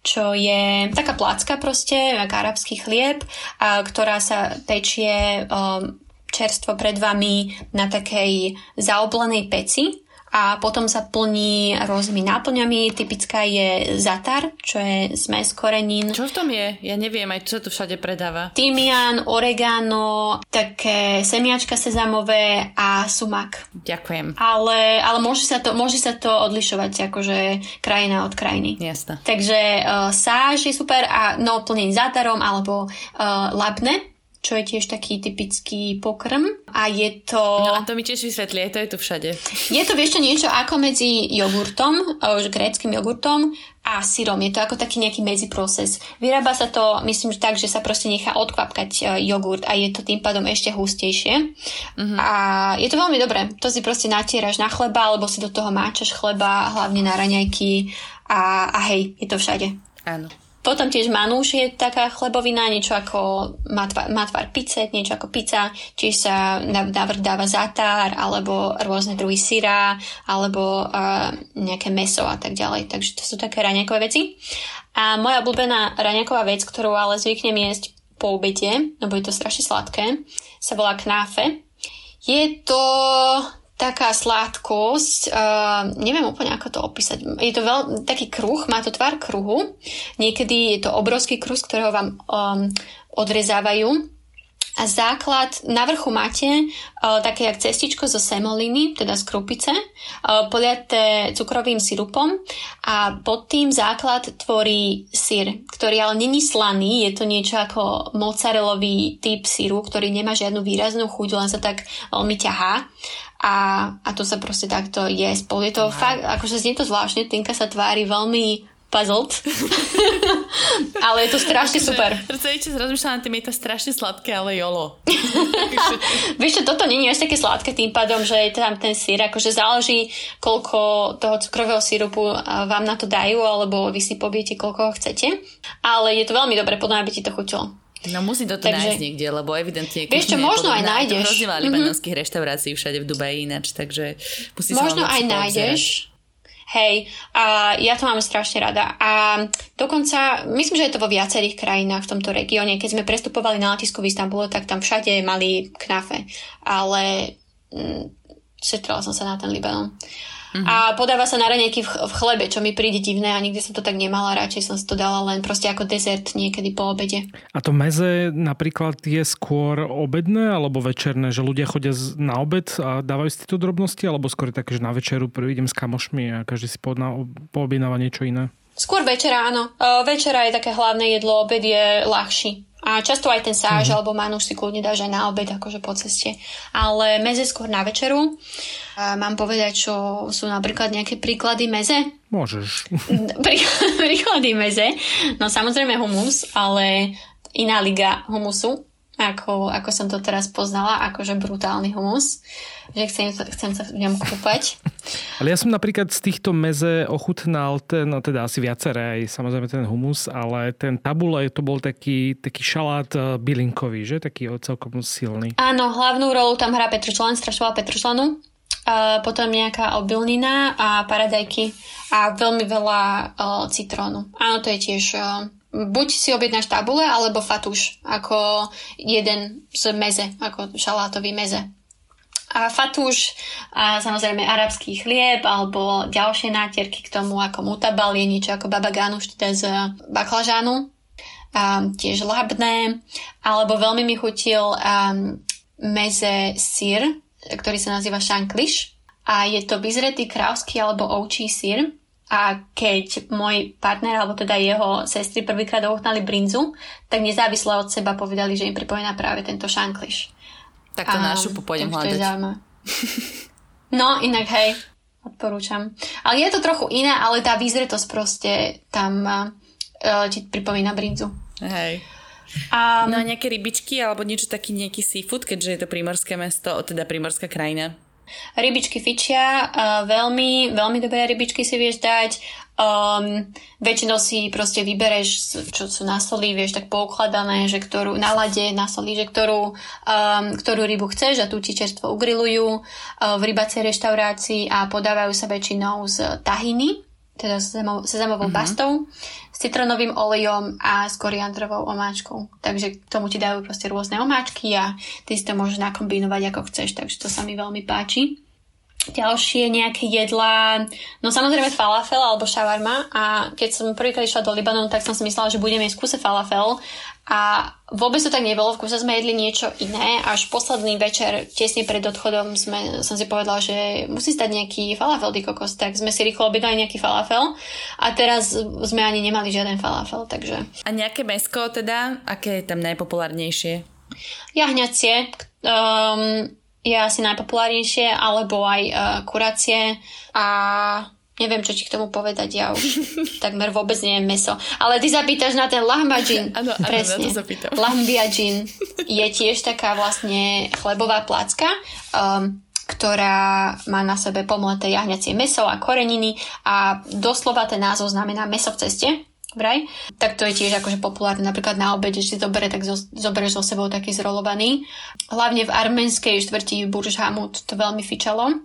čo je taká placka proste, ako arabský chlieb, uh, ktorá sa pečie um, čerstvo pred vami na takej zaoblenej peci a potom sa plní rôznymi náplňami. Typická je zatar, čo je zmes korenín. Čo v tom je? Ja neviem, aj čo to všade predáva. Tymian, oregano, také semiačka sezamové a sumak. Ďakujem. Ale, ale môže, sa to, môže sa to odlišovať akože krajina od krajiny. Jasne. Takže uh, sáž je super a no plnený zatarom alebo uh, labne, čo je tiež taký typický pokrm a je to... No a to mi tiež vysvetlí, to je tu všade. Je to vieš čo niečo ako medzi jogurtom, už gréckým jogurtom a syrom. Je to ako taký nejaký medziproces. Vyrába sa to, myslím, že tak, že sa proste nechá odkvapkať e, jogurt a je to tým pádom ešte hustejšie. Mm-hmm. A je to veľmi dobré. To si proste natieraš na chleba, alebo si do toho máčaš chleba, hlavne na raňajky a, a hej, je to všade. Áno. Potom tiež manúš je taká chlebovina, niečo ako má tvar, má tvar pice, niečo ako pizza, čiže sa navrh dáva zatár, alebo rôzne druhy syra, alebo uh, nejaké meso a tak ďalej. Takže to sú také raňakové veci. A moja obľúbená raňaková vec, ktorú ale zvyknem jesť po obede, lebo je to strašne sladké, sa volá knáfe. Je to taká sladkosť, uh, neviem úplne ako to opísať. Je to veľ, taký kruh, má to tvar kruhu. Niekedy je to obrovský kruh, z ktorého vám um, odrezávajú. A základ, na vrchu máte uh, také jak cestičko zo semoliny, teda z krupice, uh, poliaté cukrovým sirupom a pod tým základ tvorí syr, ktorý ale není slaný, je to niečo ako mozzarellový typ syru, ktorý nemá žiadnu výraznú chuť, len sa tak veľmi ťahá a, a to sa proste takto je spolu. Je to wow. fakt, akože znie to zvláštne, Tinka sa tvári veľmi puzzled. ale je to strašne akože, super. Rozumíte, rozmýšľam nad tým, je to strašne sladké, ale jolo. Vieš čo, toto nie je až také sladké tým pádom, že je tam ten sír, akože záleží, koľko toho cukrového sírupu vám na to dajú, alebo vy si pobiete, koľko ho chcete. Ale je to veľmi dobre, podľa by ti to chutilo. No musí to takže... nájsť niekde, lebo evidentne... Vieš čo, možno aj nájdeš. Hrozne veľa mm-hmm. libanonských reštaurácií všade v Dubaji ináč, takže musí Možno aj nájdeš. Hej, a ja to mám strašne rada. A dokonca, myslím, že je to vo viacerých krajinách v tomto regióne. Keď sme prestupovali na letisku v Istanbule, tak tam všade mali knafe. Ale mm, šetrala som sa na ten Libanon. Uh-huh. A podáva sa na raňajky v, v chlebe, čo mi príde divné a nikdy som to tak nemala. Radšej som si to dala len proste ako dezert niekedy po obede. A to meze napríklad je skôr obedné alebo večerné? Že ľudia chodia na obed a dávajú si tieto drobnosti? Alebo skôr také, že na večeru idem s kamošmi a každý si poobjednáva niečo iné? Skôr večera, áno. večera je také hlavné jedlo, obed je ľahší. A často aj ten sáž mm-hmm. alebo manúš si kľudne dáš aj na obed, akože po ceste. Ale meze skôr na večeru. A mám povedať, čo sú napríklad nejaké príklady meze? Môžeš. príklady meze? No samozrejme humus, ale iná liga humusu ako, ako som to teraz poznala, akože brutálny humus, že chcem, chcem sa v ňom kúpať. Ale ja som napríklad z týchto meze ochutnal ten, no teda asi viaceré, aj samozrejme ten humus, ale ten tabule to bol taký, taký šalát eh, bylinkový, že? Taký celkom silný. Áno, hlavnú rolu tam hrá petrčlen, strašovala petrčlenu. A potom nejaká obilnina a paradajky a veľmi veľa uh, citrónu. Áno, to je tiež uh, buď si objednáš tabule, alebo fatuš, ako jeden z meze, ako šalátový meze. A fatuš, a samozrejme arabský chlieb, alebo ďalšie nátierky k tomu, ako mutabal, je niečo ako baba ganuš, teda z baklažánu. A tiež labné, alebo veľmi mi chutil um, meze sír, ktorý sa nazýva šankliš. A je to vyzretý krávsky alebo ovčí sír, a keď môj partner, alebo teda jeho sestry prvýkrát ochutnali brinzu, tak nezávisle od seba povedali, že im pripomína práve tento šankliš. Tak to a, našu pôjdem hľadať. no, inak hej, odporúčam. Ale je to trochu iné, ale tá výzretosť proste tam uh, ti pripomína brinzu. Hej. Um, no a nejaké rybičky alebo niečo taký nejaký seafood, keďže je to primorské mesto, teda primorská krajina? Rybičky fičia, veľmi, veľmi dobré rybičky si vieš dať. Um, väčšinou si proste vybereš, čo sú na soli, vieš, tak poukladané, že ktorú, na lade, na soli, že ktorú, um, ktorú rybu chceš a tu ti čerstvo ugrilujú uh, v rybacej reštaurácii a podávajú sa väčšinou z tahiny, teda s sezamovou uh-huh. pastou citronovým olejom a s koriandrovou omáčkou. Takže k tomu ti dajú proste rôzne omáčky a ty si to môžeš nakombinovať ako chceš, takže to sa mi veľmi páči. Ďalšie nejaké jedlá, no samozrejme falafel alebo šavarma. A keď som prvýkrát išla do Libanonu, tak som si myslela, že budeme jesť kuse falafel. A vôbec to tak nebolo, v kuse sme jedli niečo iné, až posledný večer, tesne pred odchodom, sme, som si povedala, že musí stať nejaký falafel, kokos, tak sme si rýchlo objednali nejaký falafel. A teraz sme ani nemali žiaden falafel, takže... A nejaké mesko teda, aké je tam najpopulárnejšie? Jahňacie, um, je asi najpopulárnejšie, alebo aj uh, kuracie a Neviem, čo ti k tomu povedať, ja už takmer vôbec neviem meso. Ale ty zapýtaš na ten lahmajin. Áno, presne. Lahmbiajin je tiež taká vlastne chlebová placka, um, ktorá má na sebe pomleté jahňacie meso a koreniny a doslova ten názov znamená meso v ceste, vraj. Tak to je tiež akože populárne napríklad na obede, že si zobere, tak zo, zoberieš so sebou taký zrolovaný. Hlavne v arménskej štvrti Burj Hamud to veľmi fičalo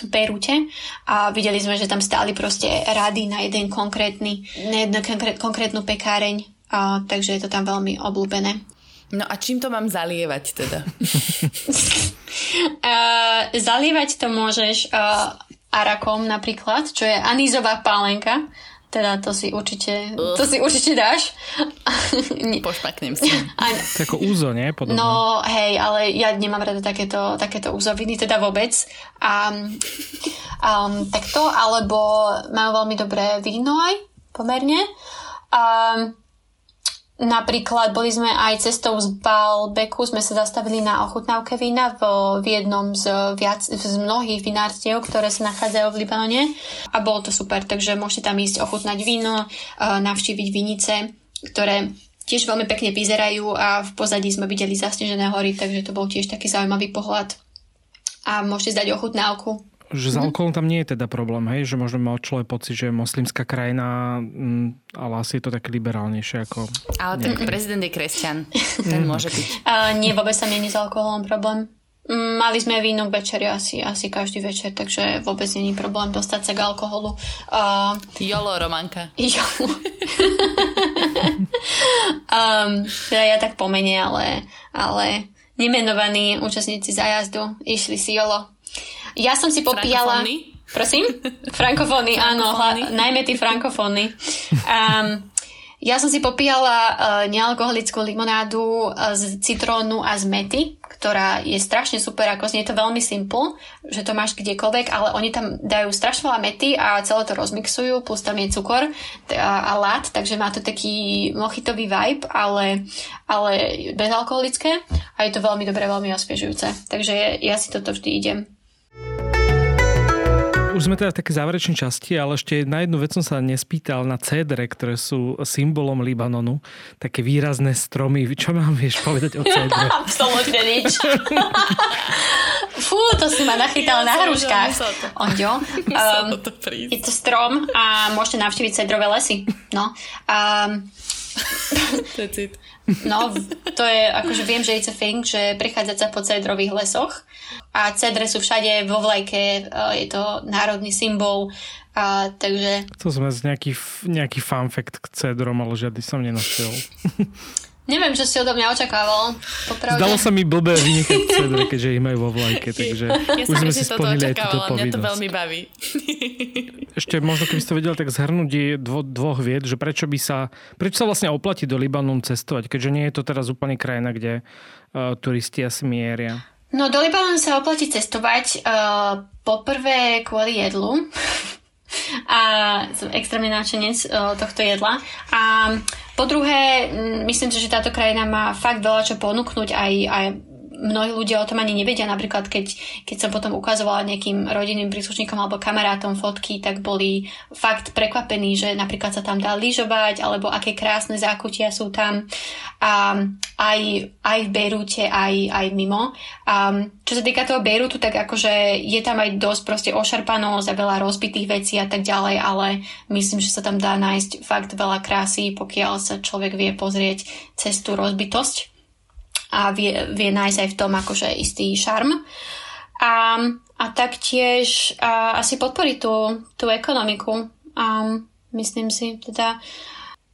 Berute a videli sme, že tam stáli proste rady na jeden konkrétny, na jednu konkrétnu pekáreň, a, takže je to tam veľmi obľúbené. No a čím to mám zalievať teda? uh, zalievať to môžeš uh, arakom napríklad, čo je anízová pálenka. Teda to si určite, uh. to si určite dáš. Pošpaknem si. To ako úzo, nie? Podobne. No hej, ale ja nemám rada takéto, takéto úzoviny, teda vôbec. A, um, tak to, alebo majú veľmi dobré víno aj, pomerne. Um, Napríklad boli sme aj cestou z Balbeku, sme sa zastavili na ochutnávke vína v, v jednom z, viac, z mnohých vinárstiev, ktoré sa nachádzajú v Libanone. A bolo to super, takže môžete tam ísť ochutnať víno, navštíviť vinice, ktoré tiež veľmi pekne vyzerajú a v pozadí sme videli zasnežené hory, takže to bol tiež taký zaujímavý pohľad. A môžete zdať ochutnávku že s mhm. alkoholom tam nie je teda problém, hej? Že možno má človek pocit, že je moslimská krajina, mm, ale asi je to také liberálnejšie ako... Ale ten prezident je kresťan, ten môže byť. Uh, nie, vôbec tam nie je s alkoholom problém. Mali sme vínu k večeri asi, asi každý večer, takže vôbec není problém dostať sa k alkoholu. Uh, jolo, Romanka. Jolo. um, teda ja tak pomene, ale, ale nemenovaní účastníci zájazdu išli si jolo. Ja som si popíjala... Prosím? Frankofóny, áno, hla, najmä tí frankofóny. Um, ja som si popíjala uh, nealkoholickú limonádu uh, z citrónu a z mety, ktorá je strašne super, ako znie to veľmi simple, že to máš kdekoľvek, ale oni tam dajú strašne veľa mety a celé to rozmixujú, plus tam je cukor a, a lát, takže má to taký mochitový vibe, ale, ale bezalkoholické a je to veľmi dobré, veľmi osviežujúce. Takže ja si toto vždy idem. Už sme teda v také záverečnej časti, ale ešte na jednu vec som sa nespýtal na cédre, ktoré sú symbolom Libanonu. Také výrazné stromy. Čo mám vieš povedať o cédre? Absolutne nič. Fú, to si ma nachytala ja na hruškách. Ondio. Um, to je to strom a môžete navštíviť cedrové lesy. No. Um, No, to je, akože viem, že it's a thing, že prichádzať sa po cedrových lesoch a cedre sú všade vo vlajke, je to národný symbol, a, takže... To sme z nejaký, nejaký fun fact k cedrom, ale žiadny som nenašiel. Neviem, čo si odo mňa očakával. Popravde. Zdalo sa mi blbé vynechať cedre, keďže ich majú vo vlajke, takže ja už sme si splnili aj túto povinnosť. Mňa to veľmi baví. Ešte možno, keby ste vedeli tak zhrnúť dvo, dvoch vied, že prečo by sa, prečo sa vlastne oplatí do Libanonu cestovať, keďže nie je to teraz úplne krajina, kde uh, turisti asi mieria. No do Libanonu sa oplatí cestovať uh, poprvé kvôli jedlu. A som extrémne náčenec uh, tohto jedla. A po druhé, myslím si, že táto krajina má fakt veľa čo ponúknuť aj, aj mnohí ľudia o tom ani nevedia. Napríklad, keď, keď som potom ukazovala nejakým rodinným príslušníkom alebo kamarátom fotky, tak boli fakt prekvapení, že napríklad sa tam dá lyžovať, alebo aké krásne zákutia sú tam. A aj, aj v Bejrúte, aj, aj mimo. A čo sa týka toho Bejrútu, tak akože je tam aj dosť proste ošarpanosť a veľa rozbitých vecí a tak ďalej, ale myslím, že sa tam dá nájsť fakt veľa krásy, pokiaľ sa človek vie pozrieť cez tú rozbitosť a vie, vie nájsť aj v tom akože istý šarm. A, a taktiež a, asi podporiť tú, tú ekonomiku. A myslím si, teda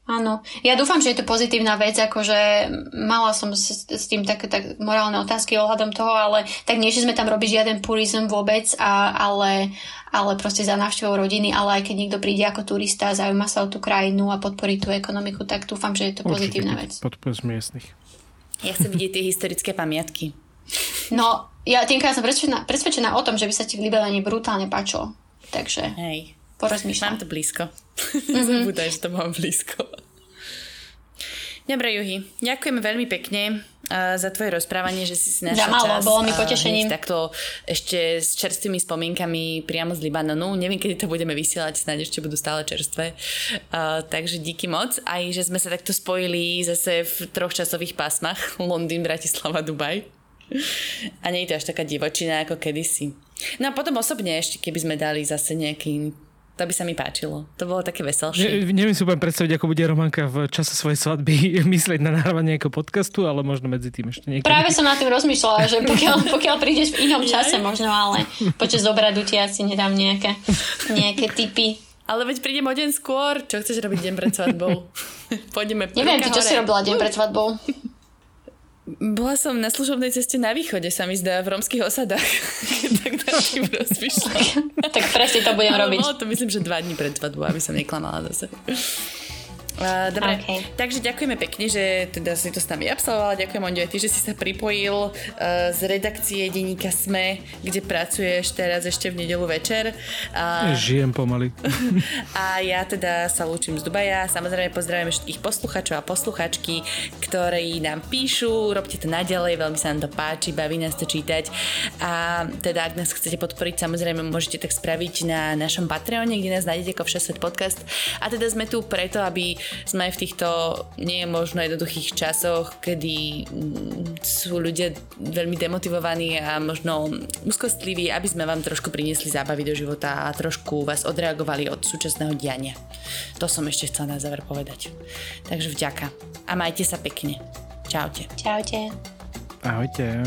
Áno. Ja dúfam, že je to pozitívna vec, akože mala som s, s tým tak, tak morálne otázky ohľadom toho, ale tak nie, že sme tam robiť žiaden purizm vôbec, a, ale, ale proste za návštevou rodiny, ale aj keď niekto príde ako turista, zaujíma sa o tú krajinu a podporí tú ekonomiku, tak dúfam, že je to pozitívna vec. Podpor miestnych. Ja chcem vidieť tie historické pamiatky. No, ja ja som presvedčená, presvedčená o tom, že by sa ti v Libanone brutálne páčilo. Takže Hej. porozmýšľam. Mám to blízko. Mm-hmm. Zabúdaj, že to mám blízko. Dobre, Juhy, ďakujeme veľmi pekne za tvoje rozprávanie, že si si našla malo, čas. bolo mi potešením. Takto ešte s čerstvými spomienkami priamo z Libanonu. Neviem, kedy to budeme vysielať, snáď ešte budú stále čerstvé. Uh, takže díky moc. Aj, že sme sa takto spojili zase v troch časových pásmach. Londýn, Bratislava, Dubaj. A nie je to až taká divočina ako kedysi. No a potom osobne ešte, keby sme dali zase nejaký to by sa mi páčilo. To bolo také veselšie. Ne, neviem si úplne predstaviť, ako bude Romanka v čase svojej svadby myslieť na nahrávanie nejakého podcastu, ale možno medzi tým ešte niekedy. Práve som na tým rozmýšľala, že pokiaľ, pokiaľ prídeš v inom čase možno, ale počas obradu ti asi nedám nejaké, nejaké typy. Ale veď prídem o deň skôr. Čo chceš robiť deň pred svadbou? Pôjdeme Neviem, ty čo hore. si robila deň pred svadbou? Bola som na služobnej ceste na východe, sa mi zdá, v romských osadách. tak nad tým rozmýšľam. tak presne to budem robiť. Ale to myslím, že dva dní pred svadbou, aby som neklamala zase. Dobre, okay. takže ďakujeme pekne, že teda si to s nami absolvovala. Ďakujem Ondio aj ty, že si sa pripojil uh, z redakcie denníka SME, kde pracuješ teraz ešte v nedelu večer. Uh, Žijem pomaly. a ja teda sa lúčim z Dubaja. Samozrejme pozdravujeme všetkých posluchačov a posluchačky, ktorí nám píšu. Robte to naďalej, veľmi sa nám to páči, baví nás to čítať. A teda, ak nás chcete podporiť, samozrejme môžete tak spraviť na našom Patreone, kde nás nájdete ako Všesvet podcast. A teda sme tu preto, aby sme v týchto nie je možno jednoduchých časoch, kedy mm, sú ľudia veľmi demotivovaní a možno úzkostliví, aby sme vám trošku priniesli zábavy do života a trošku vás odreagovali od súčasného diania. To som ešte chcela na záver povedať. Takže vďaka. A majte sa pekne. Čaute. Čaute. Ahojte.